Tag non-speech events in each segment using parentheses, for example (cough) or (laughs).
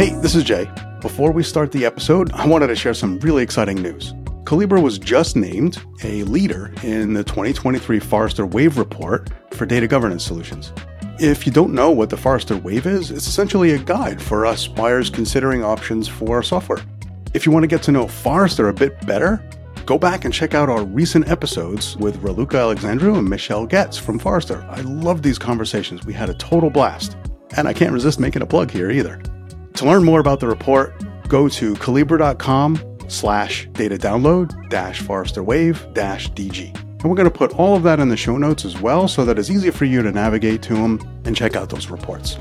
Hey, this is Jay. Before we start the episode, I wanted to share some really exciting news. Collibra was just named a leader in the 2023 Forrester Wave report for data governance solutions. If you don't know what the Forrester Wave is, it's essentially a guide for us buyers considering options for software. If you want to get to know Forrester a bit better, go back and check out our recent episodes with Raluca Alexandru and Michele Goetz from Forrester. I love these conversations. We had a total blast. And I can't resist making a plug here either. To learn more about the report, go to collibra.com slash data download dash Forrester Wave dash DG. And we're going to put all of that in the show notes as well so that it's easy for you to navigate to them and check out those reports.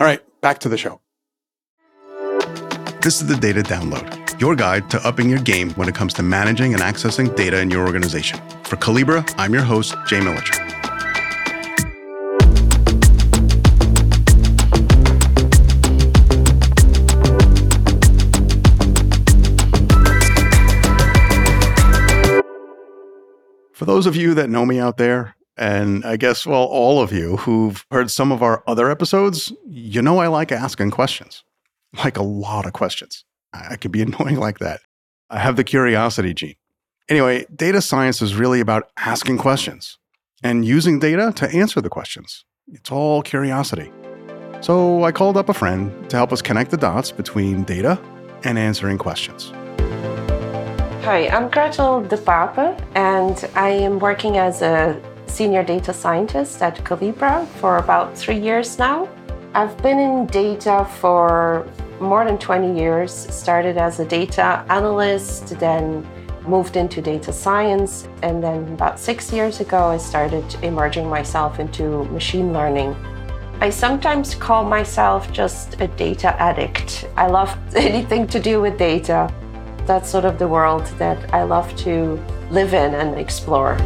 All right, back to the show. This is the Data Download, your guide to upping your game when it comes to managing and accessing data in your organization. For Collibra, I'm your host, Jay Militscher. For those of you that know me out there, and I guess, well, all of you who've heard some of our other episodes, you know I like asking questions, like a lot of questions. I can be (laughs) annoying like that. I have the curiosity gene. Anyway, data science is really about asking questions and using data to answer the questions. It's all curiosity. So I called up a friend to help us connect the dots between data and answering questions. Hi, I'm Gretel De Paepe, and I am working as a senior data scientist at Collibra for about three years now. I've been in data for more than 20 years, started as a data analyst, then moved into data science, and then about six years ago, I started immersing myself into machine learning. I sometimes call myself just a data addict. I love (laughs) anything to do with data that's sort of the world that I love to live in and explore.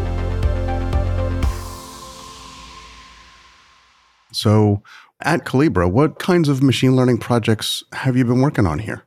So, at Collibra, what kinds of machine learning projects have you been working on here?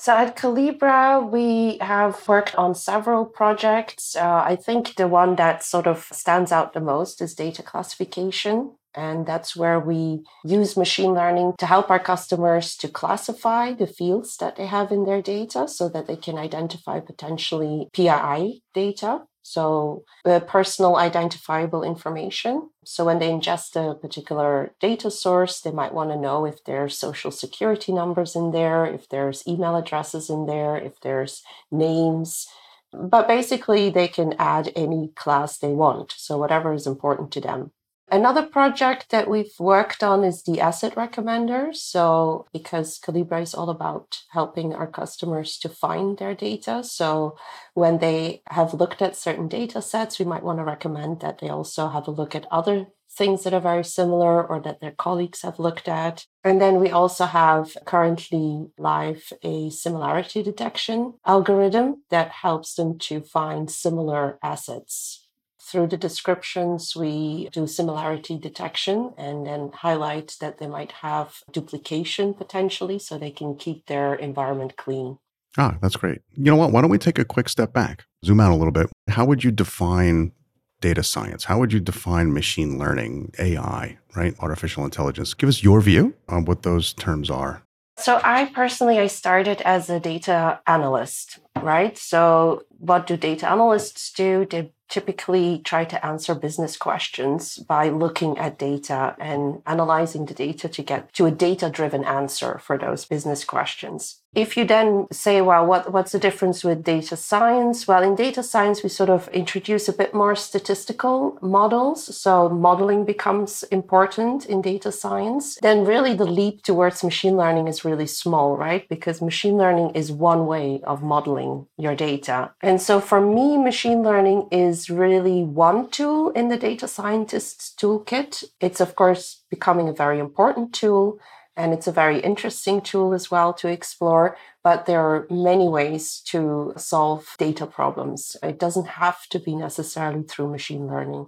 So at Collibra, we have worked on several projects. Uh, I think the one that sort of stands out the most is data classification. And that's where we use machine learning to help our customers to classify the fields that they have in their data so that they can identify potentially PII data. So, uh, personal identifiable information. So, when they ingest a particular data source, they might want to know if there's social security numbers in there, if there's email addresses in there, if there's names. But basically, they can add any class they want. So, whatever is important to them. Another project that we've worked on is the asset recommender. So, because Collibra is all about helping our customers to find their data. So, when they have looked at certain data sets, we might want to recommend that they also have a look at other things that are very similar or that their colleagues have looked at. And then we also have currently live a similarity detection algorithm that helps them to find similar assets through the descriptions, we do similarity detection and then highlight that they might have duplication potentially so they can keep their environment clean. Ah, that's great. You know what? Why don't we take a quick step back, zoom out a little bit? How would you define data science? How would you define machine learning, AI, right? Artificial intelligence. Give us your view on what those terms are. So I personally I started as a data analyst, right? So what do data analysts do? They typically try to answer business questions by looking at data and analyzing the data to get to a data driven answer for those business questions. If you then say, well, what, what's the difference with data science? Well, in data science, we sort of introduce a bit more statistical models. So modeling becomes important in data science. Then really the leap towards machine learning is really small, right? Because machine learning is one way of modeling your data. And so for me, machine learning is really one tool in the data scientist's toolkit. It's, of course, becoming a very important tool and it's a very interesting tool as well to explore. But there are many ways to solve data problems. It doesn't have to be necessarily through machine learning.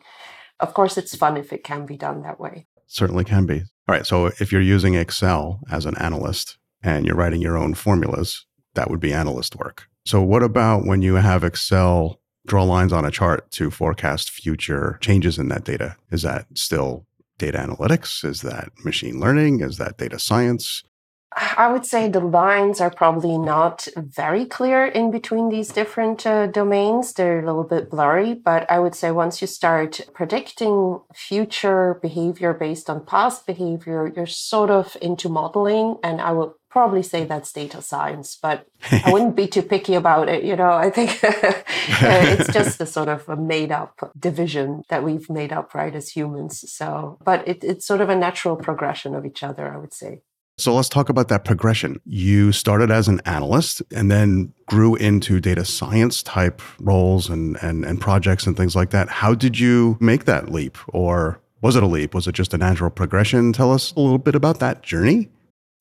Of course, it's fun if it can be done that way. Certainly can be. All right. So if you're using Excel as an analyst and you're writing your own formulas, that would be analyst work. So, what about when you have Excel draw lines on a chart to forecast future changes in that data. Is that still data analytics? Is that machine learning? Is that data science? I would say the lines are probably not very clear in between these different uh, domains. They're a little bit blurry, but I would say once you start predicting future behavior based on past behavior, you're sort of into modeling. And I would probably say that's data science, but I (laughs) wouldn't be too picky about it. You know, I think (laughs) uh, it's just a sort of a made up division that we've made up, right, as humans. So, but it, it's sort of a natural progression of each other, I would say. So let's talk about that progression. You started as an analyst and then grew into data science type roles and, and, and projects and things like that. How did you make that leap? Or was it a leap? Was it just a natural progression? Tell us a little bit about that journey.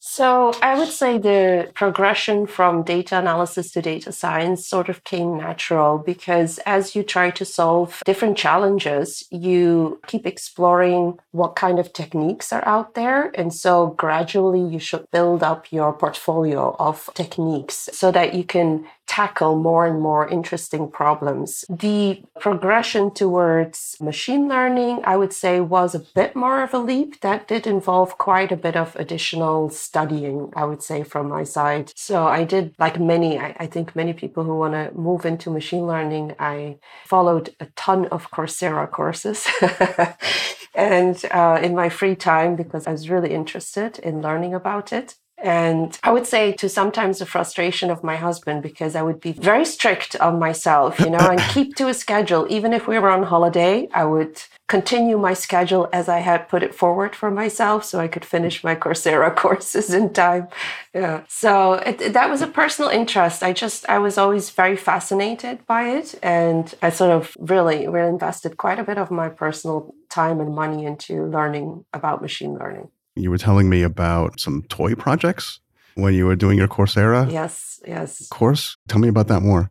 So I would say the progression from data analysis to data science sort of came natural because as you try to solve different challenges, you keep exploring what kind of techniques are out there. And so gradually you should build up your portfolio of techniques so that you can tackle more and more interesting problems. The progression towards machine learning, I would say, was a bit more of a leap. That did involve quite a bit of additional studying, I would say, from my side. So I did, like many, I, I think many people who want to move into machine learning, I followed a ton of Coursera courses. (laughs) and uh, in my free time, because I was really interested in learning about it. And I would say to sometimes the frustration of my husband because I would be very strict on myself, you know, and (laughs) keep to a schedule. Even if we were on holiday, I would continue my schedule as I had put it forward for myself so I could finish my Coursera (laughs) courses in time. Yeah. So it, that was a personal interest. I just, I was always very fascinated by it. And I sort of really, really invested quite a bit of my personal time and money into learning about machine learning. You were telling me about some toy projects when you were doing your Coursera yes, yes. course. Tell me about that more.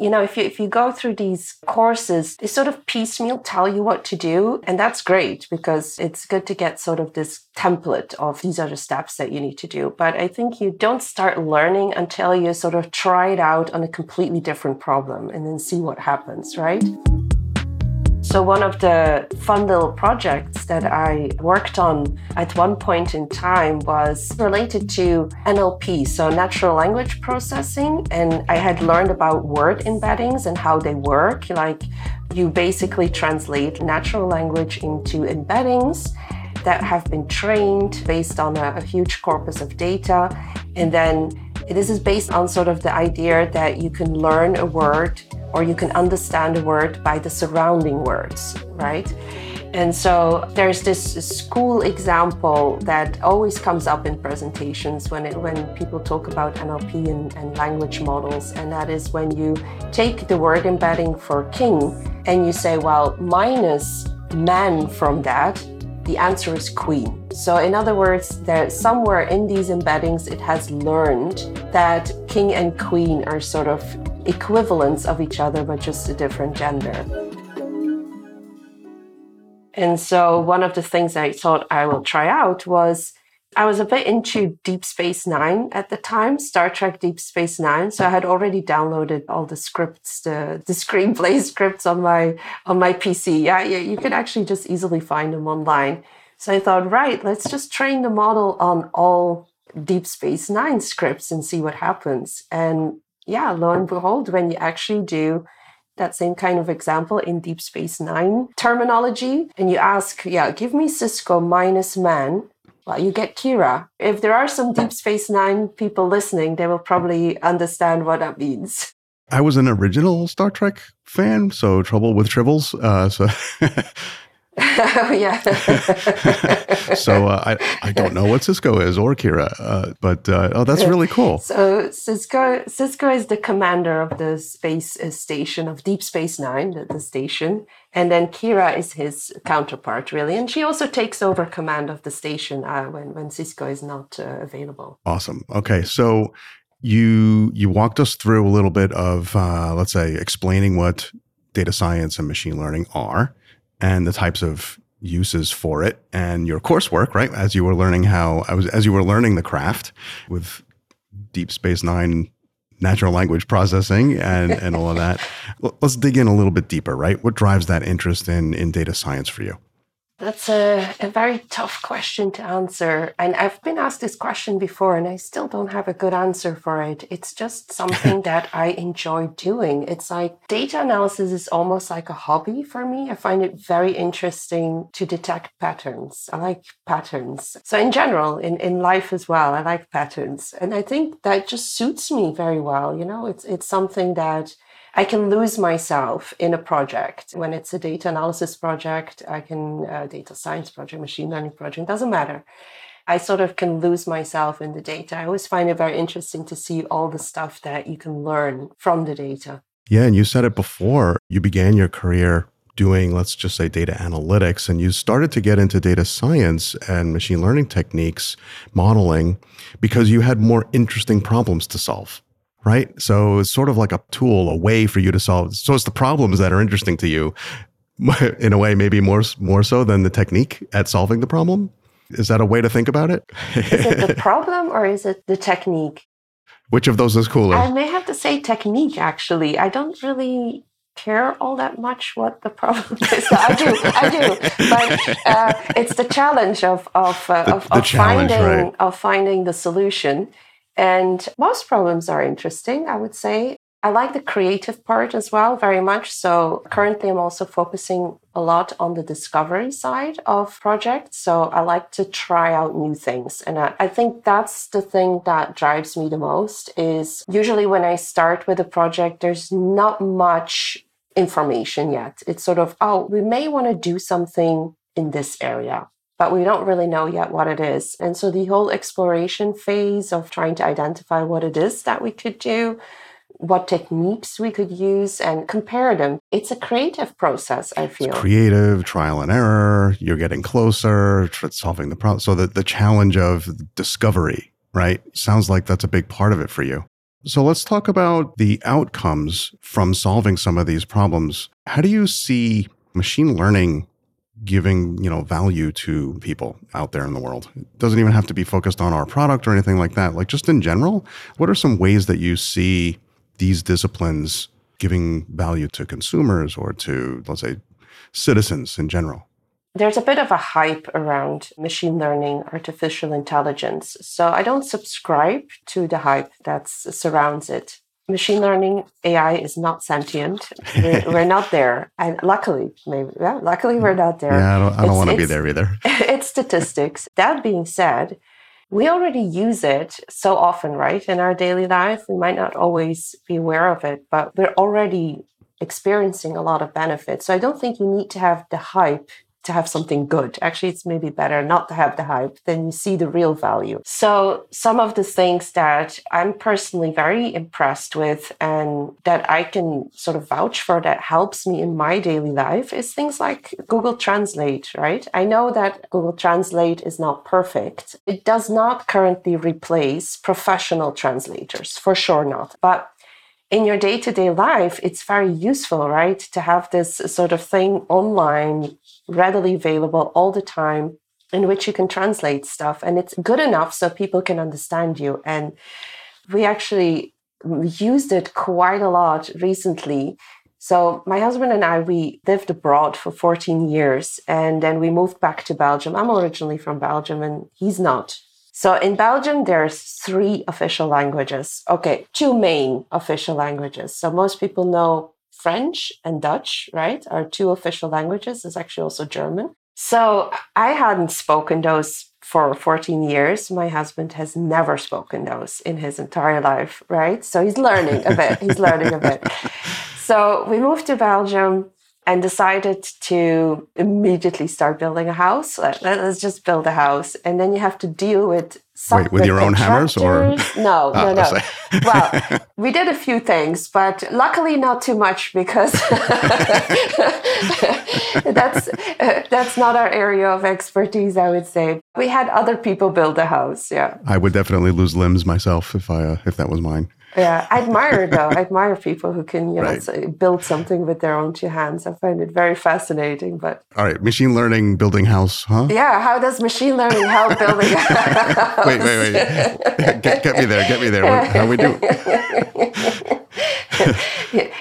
You know, if you if you go through these courses, they sort of piecemeal tell you what to do, and that's great because it's good to get sort of this template of these are the steps that you need to do. But I think you don't start learning until you sort of try it out on a completely different problem and then see what happens, right? So, one of the fun little projects that I worked on at one point in time was related to NLP, so natural language processing. And I had learned about word embeddings and how they work. Like, you basically translate natural language into embeddings that have been trained based on a, a huge corpus of data. And then this is based on sort of the idea that you can learn a word or you can understand a word by the surrounding words, right? And so there's this school example that always comes up in presentations when, it, when people talk about NLP and, and language models, and that is when you take the word embedding for king and you say, well, minus man from that, the answer is queen. So, in other words, there somewhere in these embeddings, it has learned that king and queen are sort of equivalents of each other, but just a different gender. And so, one of the things I thought I will try out was I was a bit into Deep Space Nine at the time, Star Trek Deep Space Nine. So I had already downloaded all the scripts, the, the screenplay (laughs) scripts on my on my PC. Yeah, yeah, you can actually just easily find them online. So I thought, right, let's just train the model on all Deep Space Nine scripts and see what happens. And yeah, lo and behold, when you actually do that same kind of example in Deep Space Nine terminology, and you ask, yeah, give me Sisko minus man, well, you get Kira. If there are some Deep Space Nine people listening, they will probably understand what that means. I was an original Star Trek fan, so trouble with tribbles. Uh, so (laughs) oh (laughs) yeah. (laughs) so uh, I I don't know what Sisko is or Kira, uh, but uh, oh, that's really cool. So Cisco Sisko is the commander of the space uh, station of Deep Space Nine, the, the station, and then Kira is his counterpart, really, and she also takes over command of the station uh, when when Sisko is not uh, available. Awesome. Okay, so you you walked us through a little bit of let's say explaining what data science and machine learning are and the types of uses for it and your coursework, right? As you were learning how I was as you were learning the craft with Deep Space Nine natural language processing and, and all of that. (laughs) Let's dig in a little bit deeper, right? What drives that interest in in data science for you? That's a, a very tough question to answer. And I've been asked this question before, and I still don't have a good answer for it. It's just (laughs) something that I enjoy doing. It's like data analysis is almost like a hobby for me. I find it very interesting to detect patterns. I like patterns. So, in general, in, in life as well, I like patterns. And I think that just suits me very well. You know, it's, it's something that I can lose myself in a project. When it's a data analysis project, I can, uh, data science project, machine learning project, doesn't matter. I sort of can lose myself in the data. I always find it very interesting to see all the stuff that you can learn from the data. Yeah, and you said it before. You began your career doing, let's just say, data analytics, and you started to get into data science and machine learning techniques, modeling, because you had more interesting problems to solve right? So it's sort of like a tool, a way for you to solve. So it's the problems that are interesting to you, (laughs) in a way, maybe more more so than the technique at solving the problem. Is that a way to think about it? is it the (laughs) problem or is it the technique? Which of those is cooler? I may have to say technique. Actually, I don't really care all that much what the problem (laughs) is. I do, I do, but uh, it's the challenge of of, uh, the, of, of finding right. of finding the solution and most problems are interesting, I would say. I like the creative part as well very much. So currently I'm also focusing a lot on the discovery side of projects. So I like to try out new things. And I, I, think that's the thing that drives me the most is usually when I start with a project, there's not much information yet. It's sort of, oh, we may want to do something in this area but we don't really know yet what it is. And so the whole exploration phase of trying to identify what it is that we could do, what techniques we could use and compare them. It's a creative process, I feel. It's creative, trial and error, you're getting closer, to solving the problem. So the, the challenge of discovery, right? Sounds like that's a big part of it for you. So let's talk about the outcomes from solving some of these problems. How do you see machine learning giving you know value to people out there in the world. It doesn't even have to be focused on our product or anything like that. Like just in general what are some ways that you see these disciplines giving value to consumers or to let's say citizens in general? There's a bit of a hype around machine learning, artificial intelligence. So I don't subscribe to the hype that surrounds it machine learning AI is not sentient. We're, (laughs) we're, not there, and luckily, maybe yeah, luckily we're not there. Yeah, I don't, don't want to be there either. (laughs) it's statistics. That being said, we already use it so often, right, in our daily life. We might not always be aware of it, but we're already experiencing a lot of benefits. So I don't think you need to have the hype to have something good. Actually, it's maybe better not to have the hype, then you see the real value. So, some of the things that I'm personally very impressed with and that I can sort of vouch for that helps me in my daily life is things like Google Translate, right? I know that Google Translate is not perfect. It does not currently replace professional translators, for sure not. But in your day to day life, it's very useful, right? To have this sort of thing online, readily available all the time, in which you can translate stuff. And it's good enough so people can understand you. And we actually used it quite a lot recently. So my husband and I, we lived abroad for 14 years and then we moved back to Belgium. I'm originally from Belgium and he's not. So in Belgium, there's three official languages. Okay, two main official languages. So most people know French and Dutch, right? Are two official languages. There's actually also German. So I hadn't spoken those for 14 years. My husband has never spoken those in his entire life, right? So he's learning a bit. He's learning a bit. (laughs) So we moved to Belgium and decided to immediately start building a house. Let, us just build a house, and then you have to deal with. Wait, with, your own hammers or no, (laughs) no, no. (laughs) well, we did a few things, but luckily not too much because (laughs) that's uh, that's not our area of expertise. I would say we had other people build a house. Yeah, I would definitely lose limbs myself if I uh, if that was mine. Yeah, I admire though. I admire people who can, you right. know, build something with their own two hands. I find it very fascinating. But all right, machine learning building house, huh? Yeah, how does machine learning help building house? (laughs) wait, wait, wait. Get, get me there. Get me there. What, how we do? (laughs)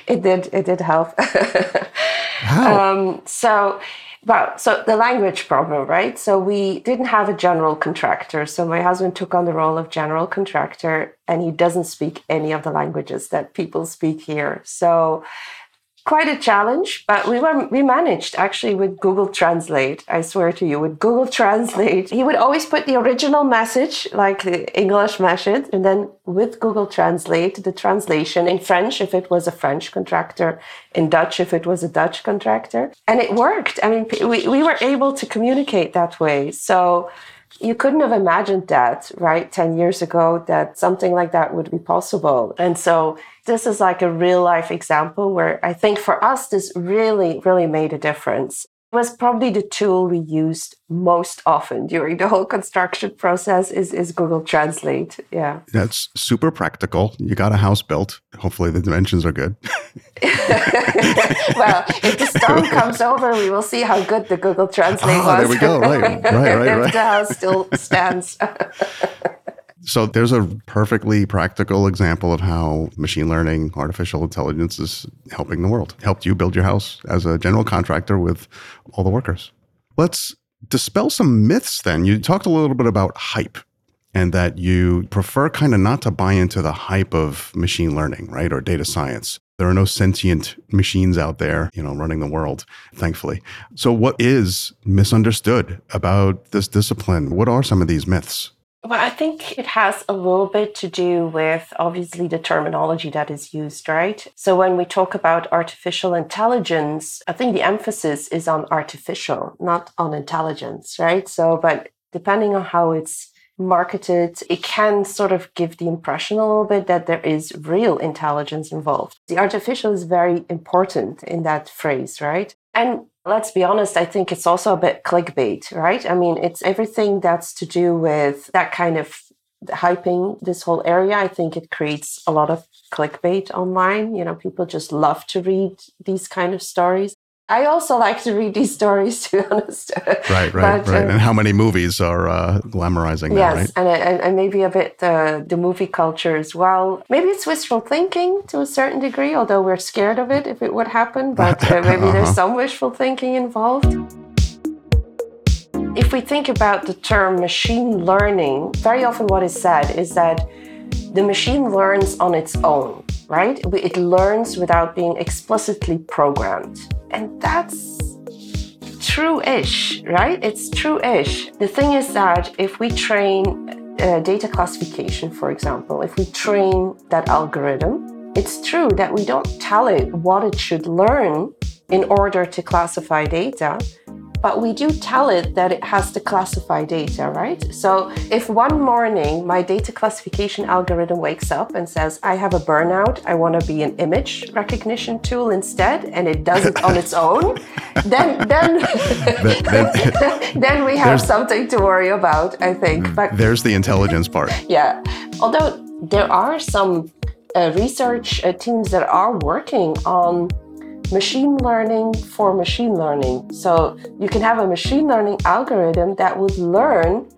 it did. It did help. how? Um, so Well, so the language problem, right? So we didn't have a general contractor. So my husband took on the role of general contractor and he doesn't speak any of the languages that people speak here. So quite a challenge, but we were we managed actually with Google Translate. I swear to you, with Google Translate, he would always put the original message, like the English message, and then with Google Translate, the translation in French if it was a French contractor, in Dutch if it was a Dutch contractor, and it worked. I mean, we we were able to communicate that way. So you couldn't have imagined that, right, 10 years ago, that something like that would be possible. And so this is like a real life example where I think for us, this really, really made a difference was probably the tool we used most often during the whole construction process is, is Google Translate. Yeah. That's super practical. You got a house built. Hopefully the dimensions are good. (laughs) well, if the storm comes over, we will see how good the Google Translate oh, was. There we go. Right. Right, (laughs) right, right. if the house still stands. (laughs) So there's a perfectly practical example of how machine learning, artificial intelligence is helping the world. Helped you build your house as a general contractor with all the workers. Let's dispel some myths then. You talked a little bit about hype and that you prefer kind of not to buy into the hype of machine learning, right? Or data science. There are no sentient machines out there, you know, running the world, thankfully. So what is misunderstood about this discipline? What are some of these myths? Well, I think it has a little bit to do with obviously the terminology that is used, right? So when we talk about artificial intelligence, I think the emphasis is on artificial, not on intelligence, right? So, but depending on how it's marketed, it can sort of give the impression a little bit that there is real intelligence involved. The artificial is very important in that phrase, right? And let's be honest, I think it's also a bit clickbait, right? I mean, it's everything that's to do with that kind of hyping this whole area. I think it creates a lot of clickbait online. You know, people just love to read these kind of stories. I also like to read these stories, (laughs) to be honest. Right, right, but, right. Um, and how many movies are uh, glamorizing yes, that, right? and, and, and maybe a bit uh, the movie culture as well. Maybe it's wishful thinking to a certain degree, although we're scared of it if it would happen. (laughs) But uh, maybe uh-huh. there's some wishful thinking involved. If we think about the term machine learning, very often what is said is that the machine learns on its own, right? It learns without being explicitly programmed. And that's true ish, right? It's true ish. The thing is that if we train uh, data classification, for example, if we train that algorithm, it's true that we don't tell it what it should learn in order to classify data, but we do tell it that it has to classify data, right? So if one morning my data classification algorithm wakes up and says, I have a burnout, I want to be an image recognition tool instead, and it does it on its own, (laughs) (laughs) then then then we have something to worry about, I think. But there's the intelligence part. (laughs) Yeah. Although there are some uh, research uh, teams that are working on machine learning for machine learning. So you can have a machine learning algorithm that would learn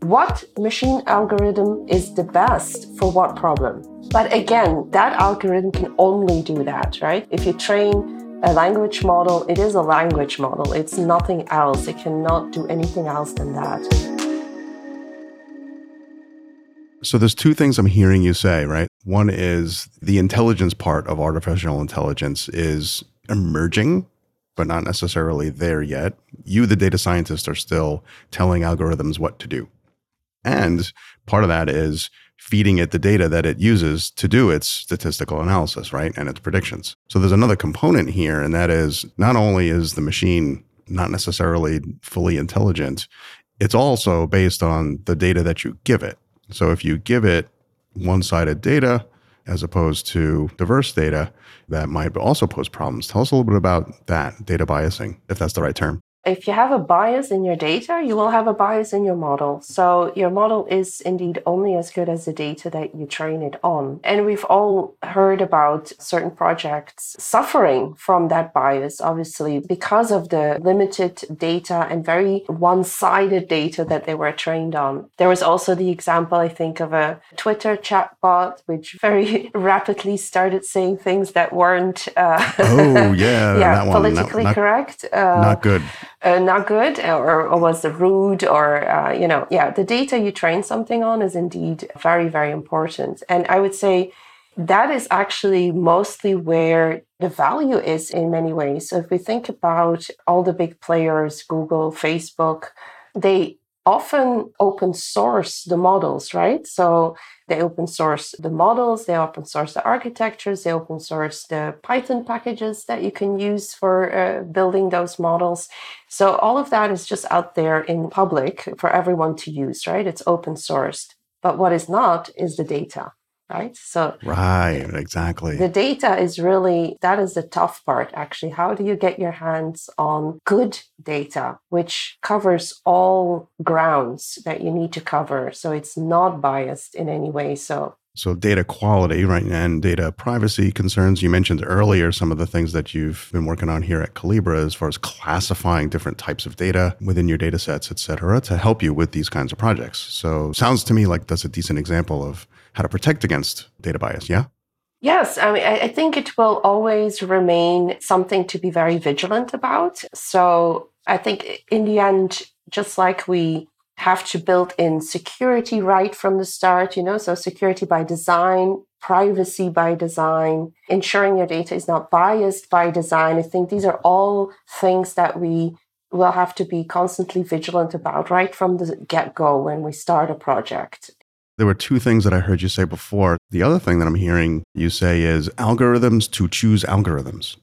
what machine algorithm is the best for what problem. But again, that algorithm can only do that, right? If you train a language model, it is a language model. It's nothing else. It cannot do anything else than that. So there's two things I'm hearing you say, right? One is the intelligence part of artificial intelligence is emerging, but not necessarily there yet. You, the data scientist, are still telling algorithms what to do. And part of that is feeding it the data that it uses to do its statistical analysis, right? And its predictions. So there's another component here, and that is not only is the machine not necessarily fully intelligent, it's also based on the data that you give it. So if you give it one sided data, as opposed to diverse data that might also pose problems. Tell us a little bit about that data biasing, if that's the right term. If you have a bias in your data, you will have a bias in your model. So your model is indeed only as good as the data that you train it on. And we've all heard about certain projects suffering from that bias, obviously, because of the limited data and very one sided data that they were trained on. There was also the example, I think, of a Twitter chatbot, which very (laughs) rapidly started saying things that weren't uh, oh, yeah, (laughs) yeah, politically not, not, correct. Uh, not good uh, not good or, or was rude or uh, you know yeah the data you train something on is indeed very very important. And i would say that is actually mostly where the value is in many ways. So if we think about all the big players google facebook they often open source the models, right? So they open source the models, they open source the architectures, they open source the Python packages that you can use for uh, building those models. So all of that is just out there in public for everyone to use, right? It's open sourced. But what is not is the data right? So, right, exactly. The data is really that is the tough part, actually. How do you get your hands on good data, which covers all grounds that you need to cover? So, it's not biased in any way. So, so data quality, right, and data privacy concerns. You mentioned earlier some of the things that you've been working on here at Collibra as far as classifying different types of data within your data sets, et cetera, to help you with these kinds of projects. So sounds to me like that's a decent example of how to protect against data bias. Yeah. Yes, I mean, I think it will always remain something to be very vigilant about. So I think in the end, just like we have to build in security right from the start, you know, so security by design, privacy by design, ensuring your data is not biased by design. I think these are all things that we will have to be constantly vigilant about right from the get go when we start a project. There were two things that I heard you say before. The other thing that I'm hearing you say is algorithms to choose algorithms.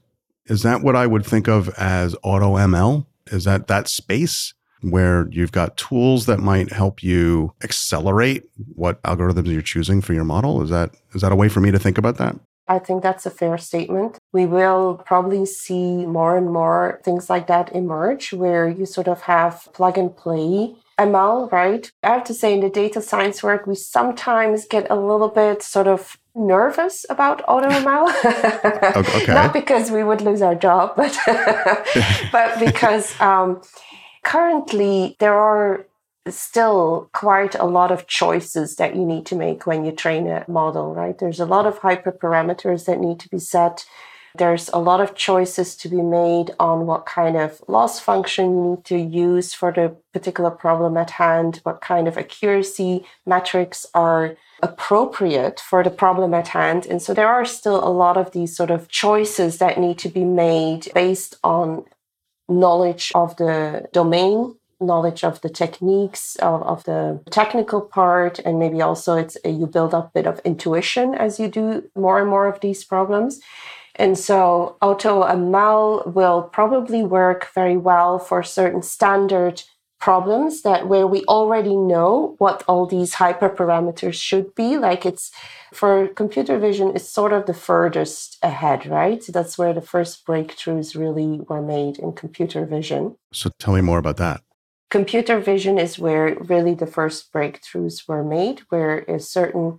Is that what I would think of as auto ML? Is that that space where you've got tools that might help you accelerate what algorithms you're choosing for your model? Is that is that a way for me to think about that? I think that's a fair statement. We will probably see more and more things like that emerge where you sort of have plug and play ML, right? I have to say, in the data science work, we sometimes get a little bit sort of nervous about auto ML. (laughs) (laughs) okay. Not because we would lose our job, but (laughs) but because um, currently there are still quite a lot of choices that you need to make when you train a model, right? There's a lot of hyperparameters that need to be set. There's a lot of choices to be made on what kind of loss function you need to use for the particular problem at hand, what kind of accuracy metrics are appropriate for the problem at hand. And so there are still a lot of these sort of choices that need to be made based on knowledge of the domain knowledge of the techniques of, of the technical part and maybe also it's you build up a bit of intuition as you do more and more of these problems and so auto ML will probably work very well for certain standard problems that where we already know what all these hyperparameters should be. Like it's for computer vision is sort of the furthest ahead, right? That's where the first breakthroughs really were made in computer vision. So tell me more about that. Computer vision is where really the first breakthroughs were made, where a certain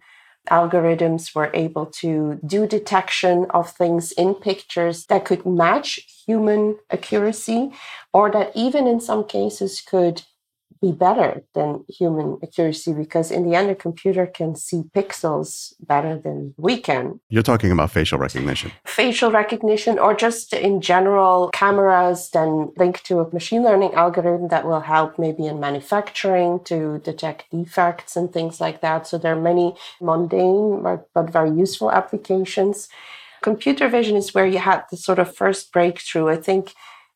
algorithms were able to do detection of things in pictures that could match human accuracy or that even in some cases could be better than human accuracy because in the end a computer can see pixels better than we can. You're talking about facial recognition. Facial recognition or just in general cameras then linked to a machine learning algorithm that will help maybe in manufacturing to detect defects and things like that. So there are many mundane but, but very useful applications. Computer vision is where you had the sort of first breakthrough. I think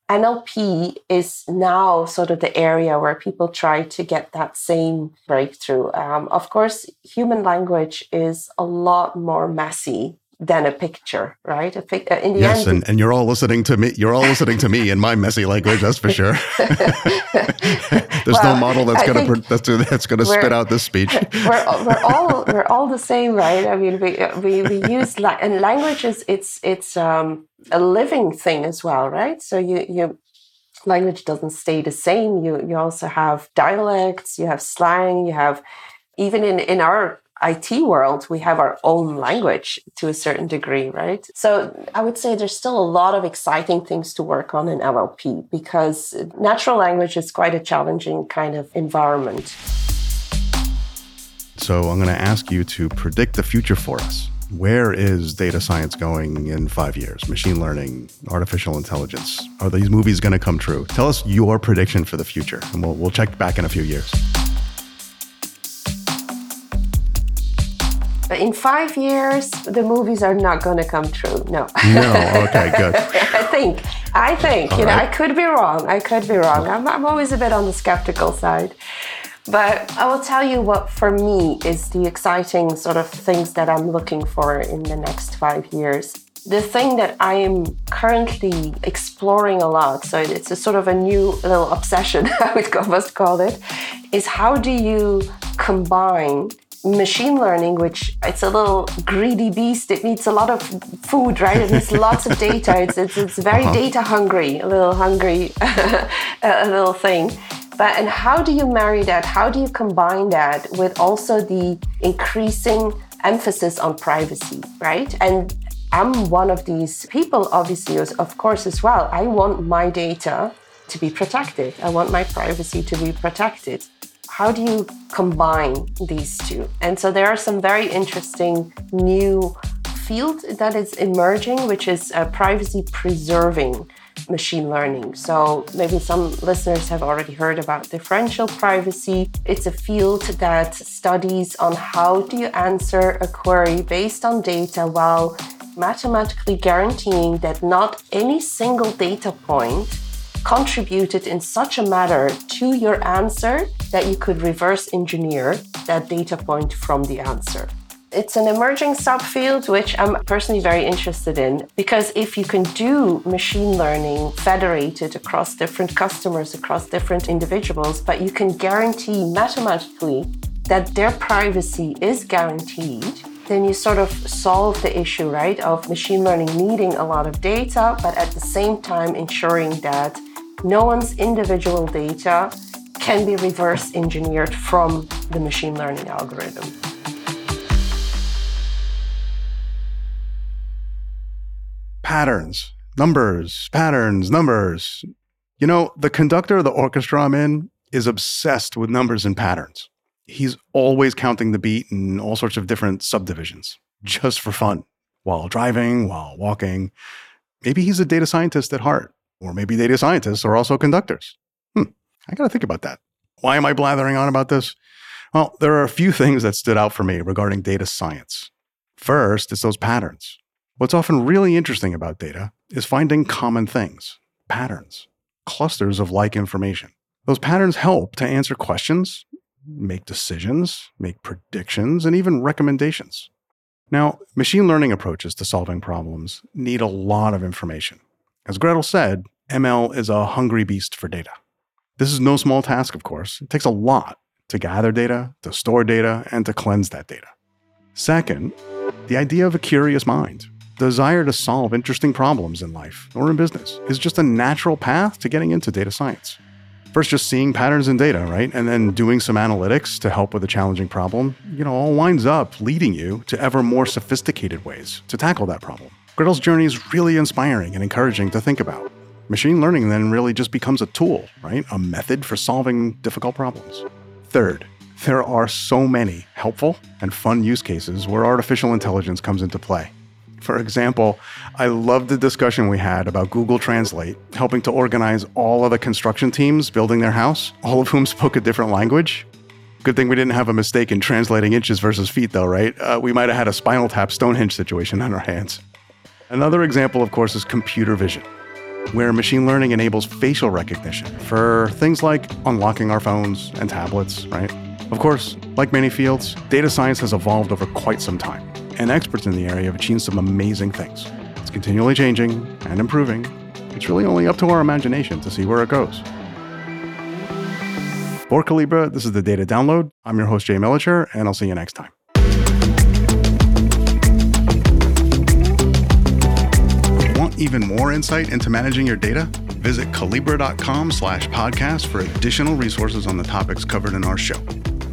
NLP is now sort of the area where people try to get that same breakthrough. Um, of course, human language is a lot more messy than a picture, right? A pic- uh, in the yes, end, and, and you're all listening to me. You're all listening to me in my messy language. That's for sure. (laughs) There's well, no model that's going to that's, that's going to spit out this speech. (laughs) we're, we're all we're all the same, right? I mean, we we, we use la- and language is it's it's um, a living thing as well, right? So you you language doesn't stay the same. You you also have dialects, you have slang, you have even in in our IT world, we have our own language to a certain degree, right? So I would say there's still a lot of exciting things to work on in NLP because natural language is quite a challenging kind of environment. So I'm going to ask you to predict the future for us. Where is data science going in five years? Machine learning, artificial intelligence. Are these movies going to come true? Tell us your prediction for the future, and we'll, we'll check back in a few years. But in five years, the movies are not going to come true. No. No. (laughs) Okay. Good. I think. I think. All you know, I could be wrong. I could be wrong. I'm, I'm always a bit on the skeptical side. But I will tell you what, for me, is the exciting sort of things that I'm looking for in the next five years. The thing that I am currently exploring a lot, so it's a sort of a new little obsession, (laughs) I would almost call it, is how do you combine machine learning, which it's a little greedy beast. It needs a lot of food, right? It needs lots of data. It's, it's, it's very uh-huh. data hungry, a little hungry, (laughs) a little thing. But and how do you marry that? How do you combine that with also the increasing emphasis on privacy, right? And I'm one of these people, obviously, of course, as well. I want my data to be protected. I want my privacy to be protected. How do you combine these two? And so there are some very interesting new field that is emerging, which is uh, privacy preserving machine learning. So maybe some listeners have already heard about differential privacy. It's a field that studies on how do you answer a query based on data while mathematically guaranteeing that not any single data point contributed in such a manner to your answer that you could reverse engineer that data point from the answer. It's an emerging subfield which I'm personally very interested in because if you can do machine learning federated across different customers, across different individuals, but you can guarantee mathematically that their privacy is guaranteed, then you sort of solve the issue, right, of machine learning needing a lot of data, but at the same time ensuring that no one's individual data can be reverse engineered from the machine learning algorithm. patterns, numbers, patterns, numbers. You know, the conductor of the orchestra I'm in is obsessed with numbers and patterns. He's always counting the beat in all sorts of different subdivisions just for fun while driving, while walking. Maybe he's a data scientist at heart, or maybe data scientists are also conductors. Hmm, I got to think about that. Why am I blathering on about this? Well, there are a few things that stood out for me regarding data science. First, it's those patterns. What's often really interesting about data is finding common things, patterns, clusters of like information. Those patterns help to answer questions, make decisions, make predictions, and even recommendations. Now, machine learning approaches to solving problems need a lot of information. As Gretel said, ML is a hungry beast for data. This is no small task, of course. It takes a lot to gather data, to store data, and to cleanse that data. Second, the idea of a curious mind desire to solve interesting problems in life or in business is just a natural path to getting into data science. First, just seeing patterns in data, right? And then doing some analytics to help with a challenging problem, you know, all winds up leading you to ever more sophisticated ways to tackle that problem. Gretel's journey is really inspiring and encouraging to think about. Machine learning then really just becomes a tool, right? A method for solving difficult problems. Third, there are so many helpful and fun use cases where artificial intelligence comes into play. For example, I love the discussion we had about Google Translate helping to organize all of the construction teams building their house, all of whom spoke a different language. Good thing we didn't have a mistake in translating inches versus feet, though, right? Uh, we might have had a spinal tap Stonehenge situation on our hands. Another example, of course, is computer vision, where machine learning enables facial recognition for things like unlocking our phones and tablets, right? Of course, like many fields, data science has evolved over quite some time and experts in the area have achieved some amazing things. It's continually changing and improving. It's really only up to our imagination to see where it goes. For Collibra, this is the Data Download. I'm your host, Jay Militscher, and I'll see you next time. Even more insight into managing your data? Visit Collibra.com slash podcast for additional resources on the topics covered in our show.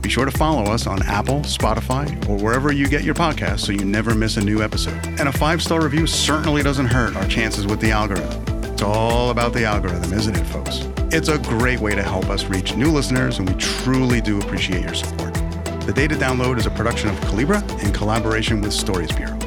Be sure to follow us on Apple, Spotify, or wherever you get your podcasts so you never miss a new episode. And a five star review certainly doesn't hurt our chances with the algorithm. It's all about the algorithm, isn't it, folks? It's a great way to help us reach new listeners, and we truly do appreciate your support. The Data Download is a production of Collibra in collaboration with Stories Bureau.